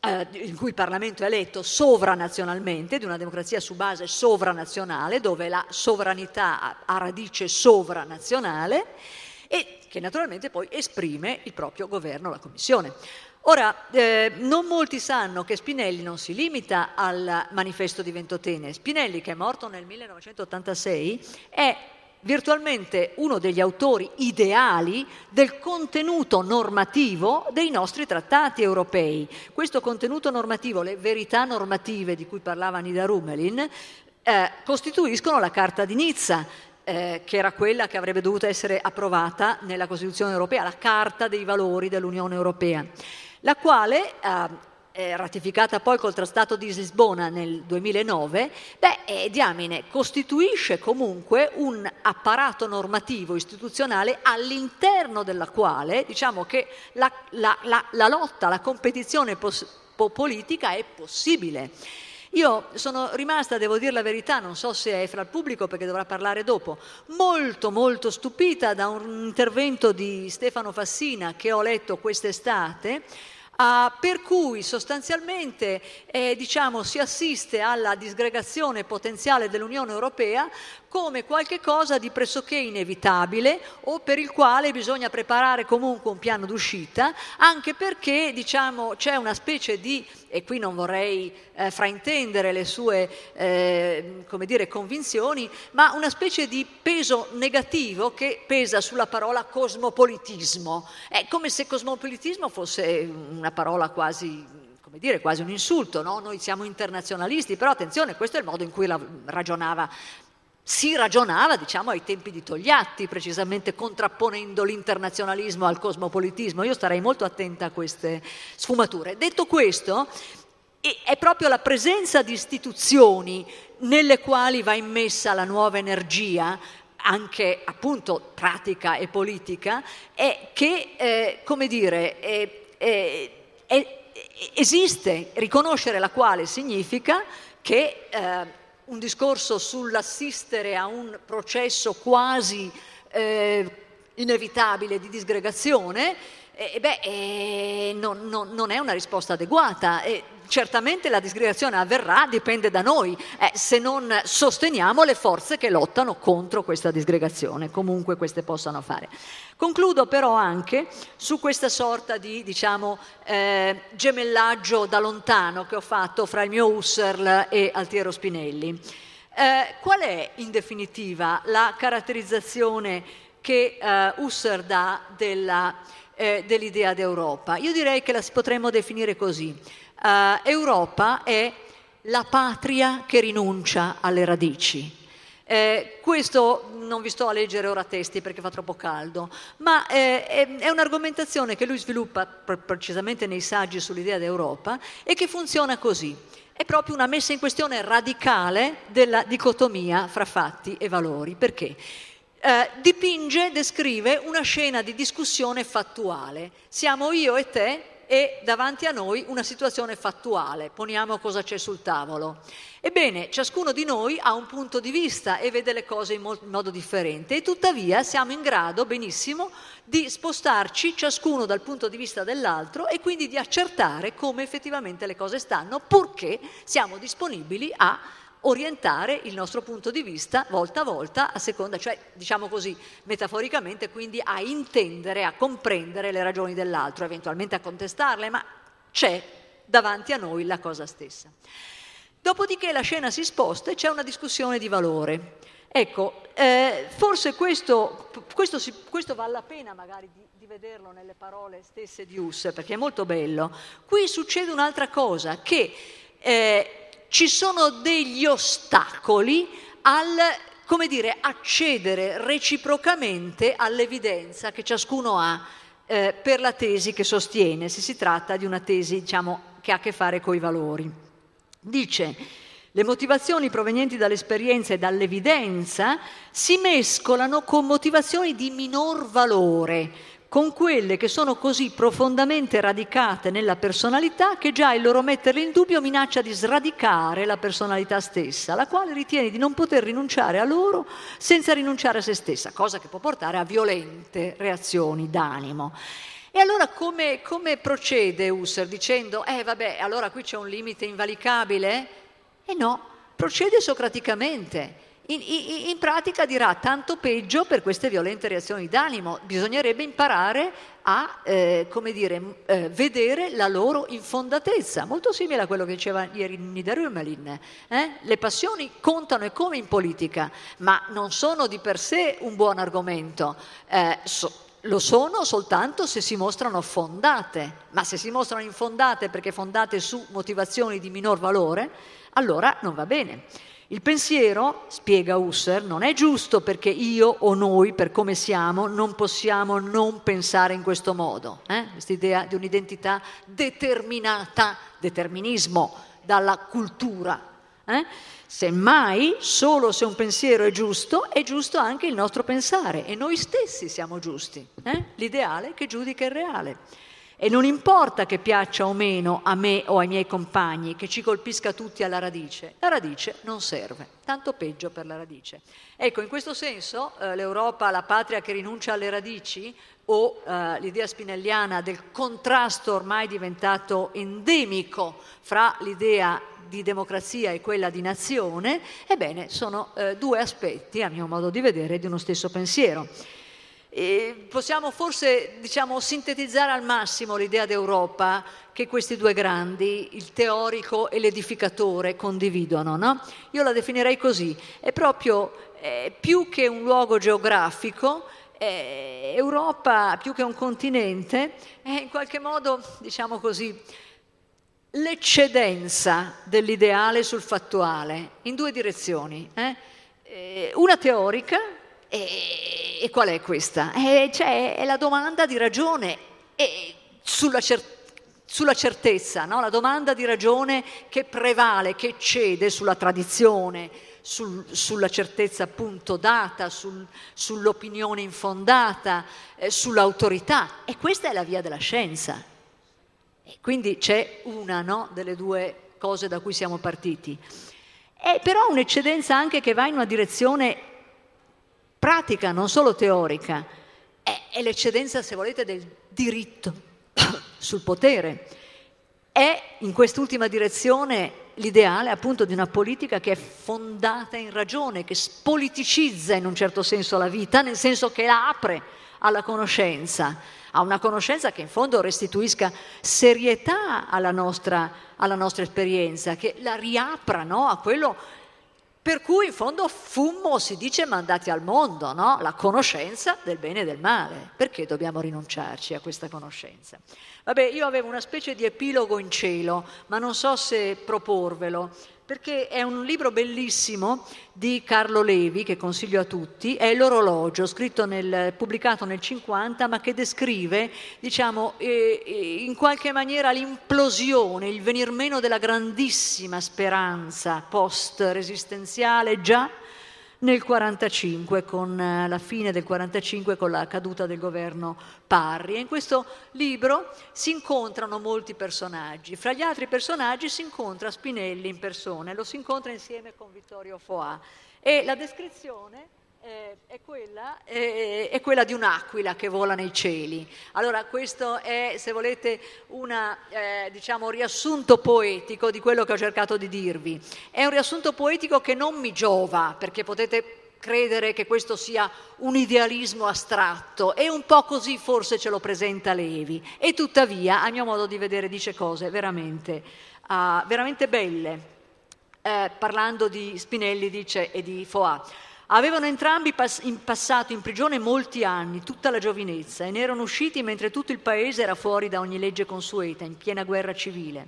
eh, in cui il Parlamento è eletto sovranazionalmente, di una democrazia su base sovranazionale, dove la sovranità ha radice sovranazionale e che naturalmente poi esprime il proprio governo, la Commissione. Ora, eh, non molti sanno che Spinelli non si limita al manifesto di Ventotene. Spinelli, che è morto nel 1986, è virtualmente uno degli autori ideali del contenuto normativo dei nostri trattati europei. Questo contenuto normativo, le verità normative di cui parlava Nida Rumelin, eh, costituiscono la Carta di Nizza, eh, che era quella che avrebbe dovuto essere approvata nella Costituzione europea, la Carta dei valori dell'Unione Europea, la quale eh, eh, ratificata poi col Trattato di Lisbona nel 2009, beh, eh, diamine, costituisce comunque un apparato normativo istituzionale all'interno della quale diciamo che la, la, la, la lotta, la competizione pos- politica è possibile. Io sono rimasta, devo dire la verità, non so se è fra il pubblico perché dovrà parlare dopo, molto molto stupita da un intervento di Stefano Fassina che ho letto quest'estate Uh, per cui sostanzialmente eh, diciamo, si assiste alla disgregazione potenziale dell'Unione Europea come qualcosa di pressoché inevitabile o per il quale bisogna preparare comunque un piano d'uscita, anche perché diciamo, c'è una specie di, e qui non vorrei eh, fraintendere le sue eh, dire, convinzioni, ma una specie di peso negativo che pesa sulla parola cosmopolitismo. È come se cosmopolitismo fosse una parola quasi come dire, quasi un insulto, no? noi siamo internazionalisti, però attenzione, questo è il modo in cui la ragionava si ragionava, diciamo, ai tempi di Togliatti, precisamente contrapponendo l'internazionalismo al cosmopolitismo. Io starei molto attenta a queste sfumature. Detto questo, è proprio la presenza di istituzioni nelle quali va immessa la nuova energia, anche appunto pratica e politica, è che, eh, come dire, è, è, è, esiste, riconoscere la quale significa che eh, un discorso sull'assistere a un processo quasi eh, inevitabile di disgregazione, eh, beh, eh, non, non, non, è una risposta adeguata. Certamente la disgregazione avverrà, dipende da noi, eh, se non sosteniamo le forze che lottano contro questa disgregazione, comunque queste possano fare. Concludo però anche su questa sorta di diciamo, eh, gemellaggio da lontano che ho fatto fra il mio Husserl e Altiero Spinelli. Eh, qual è in definitiva la caratterizzazione che uh, Husserl dà della, eh, dell'idea d'Europa. Io direi che la potremmo definire così. Uh, Europa è la patria che rinuncia alle radici. Eh, questo non vi sto a leggere ora testi perché fa troppo caldo, ma eh, è, è, un'argomentazione che lui sviluppa precisamente nei saggi sull'idea d'Europa e che funziona così. È proprio una messa in questione radicale della dicotomia fra fatti e valori. Perché? Eh, dipinge, descrive una scena di discussione fattuale. Siamo io e te e davanti a noi una situazione fattuale. Poniamo cosa c'è sul tavolo. Ebbene, ciascuno di noi ha un punto di vista e vede le cose in, mo- in modo differente e tuttavia siamo in grado benissimo di spostarci ciascuno dal punto di vista dell'altro e quindi di accertare come effettivamente le cose stanno, purché siamo disponibili a orientare il nostro punto di vista volta a volta a seconda, cioè diciamo così metaforicamente, quindi a intendere, a comprendere le ragioni dell'altro, eventualmente a contestarle, ma c'è davanti a noi la cosa stessa. Dopodiché la scena si sposta e c'è una discussione di valore. Ecco, eh, forse questo, questo, si, questo, vale la pena magari di, di, vederlo nelle parole stesse di Husserl, perché è molto bello. Qui succede un'altra cosa, che eh, ci sono degli ostacoli al, come dire, accedere reciprocamente all'evidenza che ciascuno ha eh, per la tesi che sostiene, se si tratta di una tesi diciamo, che ha a che fare con i valori. Dice, le motivazioni provenienti dall'esperienza e dall'evidenza si mescolano con motivazioni di minor valore, con quelle che sono così profondamente radicate nella personalità che già il loro metterle in dubbio minaccia di sradicare la personalità stessa, la quale ritiene di non poter rinunciare a loro senza rinunciare a se stessa, cosa che può portare a violente reazioni d'animo. E allora come, come procede Husserl dicendo, eh vabbè, allora qui c'è un limite invalicabile? E no, procede socraticamente in, in, pratica dirà tanto peggio per queste violente reazioni d'animo, bisognerebbe imparare a eh, dire, eh, vedere la loro infondatezza, molto simile a quello che diceva ieri Niederrümelin. Eh? Le passioni contano e come in politica, ma non sono di per sé un buon argomento. Eh, so, lo sono soltanto se si mostrano fondate, ma se si mostrano infondate perché fondate su motivazioni di minor valore, allora non va bene. Il pensiero, spiega Husserl, non è giusto perché io o noi, per come siamo, non possiamo non pensare in questo modo. Eh? Questa idea di un'identità determinata, determinismo, dalla cultura. Eh? Semmai, solo se un pensiero è giusto, è giusto anche il nostro pensare e noi stessi siamo giusti. Eh? L'ideale che giudica il reale. E non importa che piaccia o meno a me o ai miei compagni, che ci colpisca tutti alla radice, la radice non serve, tanto peggio per la radice. Ecco, in questo senso eh, l'Europa, la patria che rinuncia alle radici, o eh, l'idea spinelliana del contrasto ormai diventato endemico fra l'idea di democrazia e quella di nazione, ebbene sono eh, due aspetti, a mio modo di vedere, di uno stesso pensiero. E possiamo forse diciamo, sintetizzare al massimo l'idea d'Europa che questi due grandi, il teorico e l'edificatore, condividono. No? Io la definirei così, è proprio eh, più che un luogo geografico, eh, Europa più che un continente, è in qualche modo, diciamo così, l'eccedenza dell'ideale sul fattuale, in due direzioni. Eh? eh una teorica, e, e qual è questa? Eh, cioè, è la domanda di ragione sulla, cer- sulla, certezza, no? la domanda di ragione che prevale, che cede sulla tradizione, sul, sulla certezza appunto data, sul, sull'opinione infondata, eh, sull'autorità. E questa è la via della scienza. E quindi c'è una no, delle due cose da cui siamo partiti. È però un'eccedenza anche che va in una direzione pratica, non solo teorica, è, è l'eccedenza, se volete, del diritto sul potere. È in quest'ultima direzione l'ideale appunto di una politica che è fondata in ragione, che spoliticizza in un certo senso la vita, nel senso che la apre alla conoscenza, a una conoscenza che in fondo restituisca serietà alla nostra, alla nostra esperienza, che la riapra no? a quello Per cui in fondo fummo, si dice, mandati al mondo, no? la conoscenza del bene e del male. Perché dobbiamo rinunciarci a questa conoscenza? Vabbè, io avevo una specie di epilogo in cielo, ma non so se proporvelo perché è un libro bellissimo di Carlo Levi, che consiglio a tutti, è L'orologio, scritto nel, pubblicato nel 50, ma che descrive, diciamo, eh, eh, in qualche maniera l'implosione, il venir meno della grandissima speranza post-resistenziale già nel 45, con eh, la fine del 45, con la caduta del governo Parri. E in questo libro si incontrano molti personaggi. Fra gli altri personaggi si incontra Spinelli in persona e lo si incontra insieme con Vittorio Foà. E la descrizione eh, è, quella, eh, è, quella, di un'aquila che vola nei cieli. Allora questo è, se volete, un eh, diciamo, riassunto poetico di quello che ho cercato di dirvi. È un riassunto poetico che non mi giova, perché potete credere che questo sia un idealismo astratto e un po' così forse ce lo presenta Levi e tuttavia a mio modo di vedere dice cose veramente, uh, veramente belle. Eh, parlando di Spinelli dice, e di Foà. Avevano entrambi pass- in passato in prigione molti anni, tutta la giovinezza, e ne erano usciti mentre tutto il paese era fuori da ogni legge consueta, in piena guerra civile.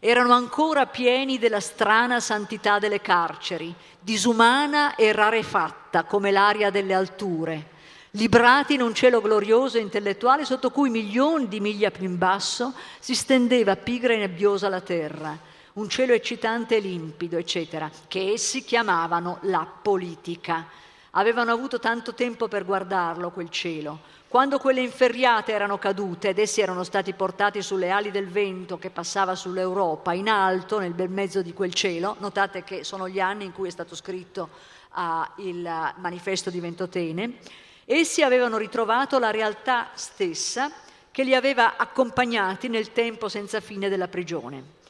Erano ancora pieni della strana santità delle carceri, disumana e rarefatta come l'aria delle alture, librati in un cielo glorioso e intellettuale sotto cui milioni di miglia più in basso si stendeva pigra e nebbiosa la terra un cielo eccitante e limpido, eccetera, che essi chiamavano la politica. Avevano avuto tanto tempo per guardarlo, quel cielo. Quando quelle inferriate erano cadute ed essi erano stati portati sulle ali del vento che passava sull'Europa, in alto, nel bel mezzo di quel cielo, notate che sono gli anni in cui è stato scritto uh, il manifesto di Ventotene, essi avevano ritrovato la realtà stessa che li aveva accompagnati nel tempo senza fine della prigione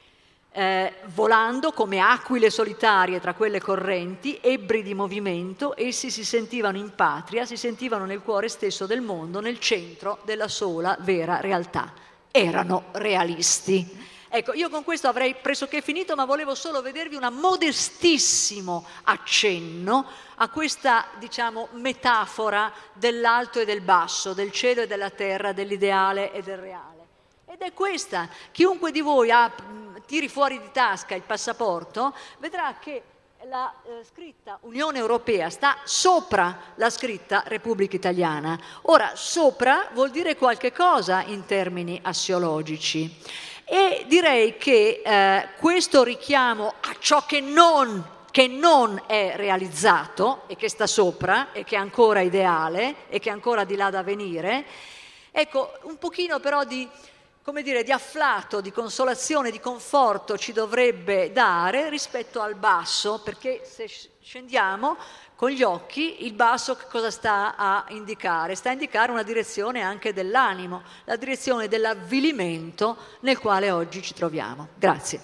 eh, volando come aquile solitarie tra quelle correnti, ebbri di movimento, essi si sentivano in patria, si sentivano nel cuore stesso del mondo, nel centro della sola vera realtà. Erano realisti. Ecco, io con questo avrei pressoché finito, ma volevo solo vedervi un modestissimo accenno a questa, diciamo, metafora dell'alto e del basso, del cielo e della terra, dell'ideale e del reale. Ed è questa, chiunque di voi ha tiri fuori di tasca il passaporto, vedrà che la eh, scritta Unione Europea sta sopra la scritta Repubblica Italiana. Ora, sopra vuol dire qualche cosa in termini assiologici. E direi che eh, questo richiamo a ciò che non, che non è realizzato e che sta sopra e che è ancora ideale e che è ancora di là da venire, ecco, un pochino però di come dire, di afflato, di consolazione, di conforto ci dovrebbe dare rispetto al basso, perché se scendiamo con gli occhi, il basso cosa sta a indicare? Sta a indicare una direzione anche dell'animo, la direzione dell'avvilimento nel quale oggi ci troviamo. Grazie.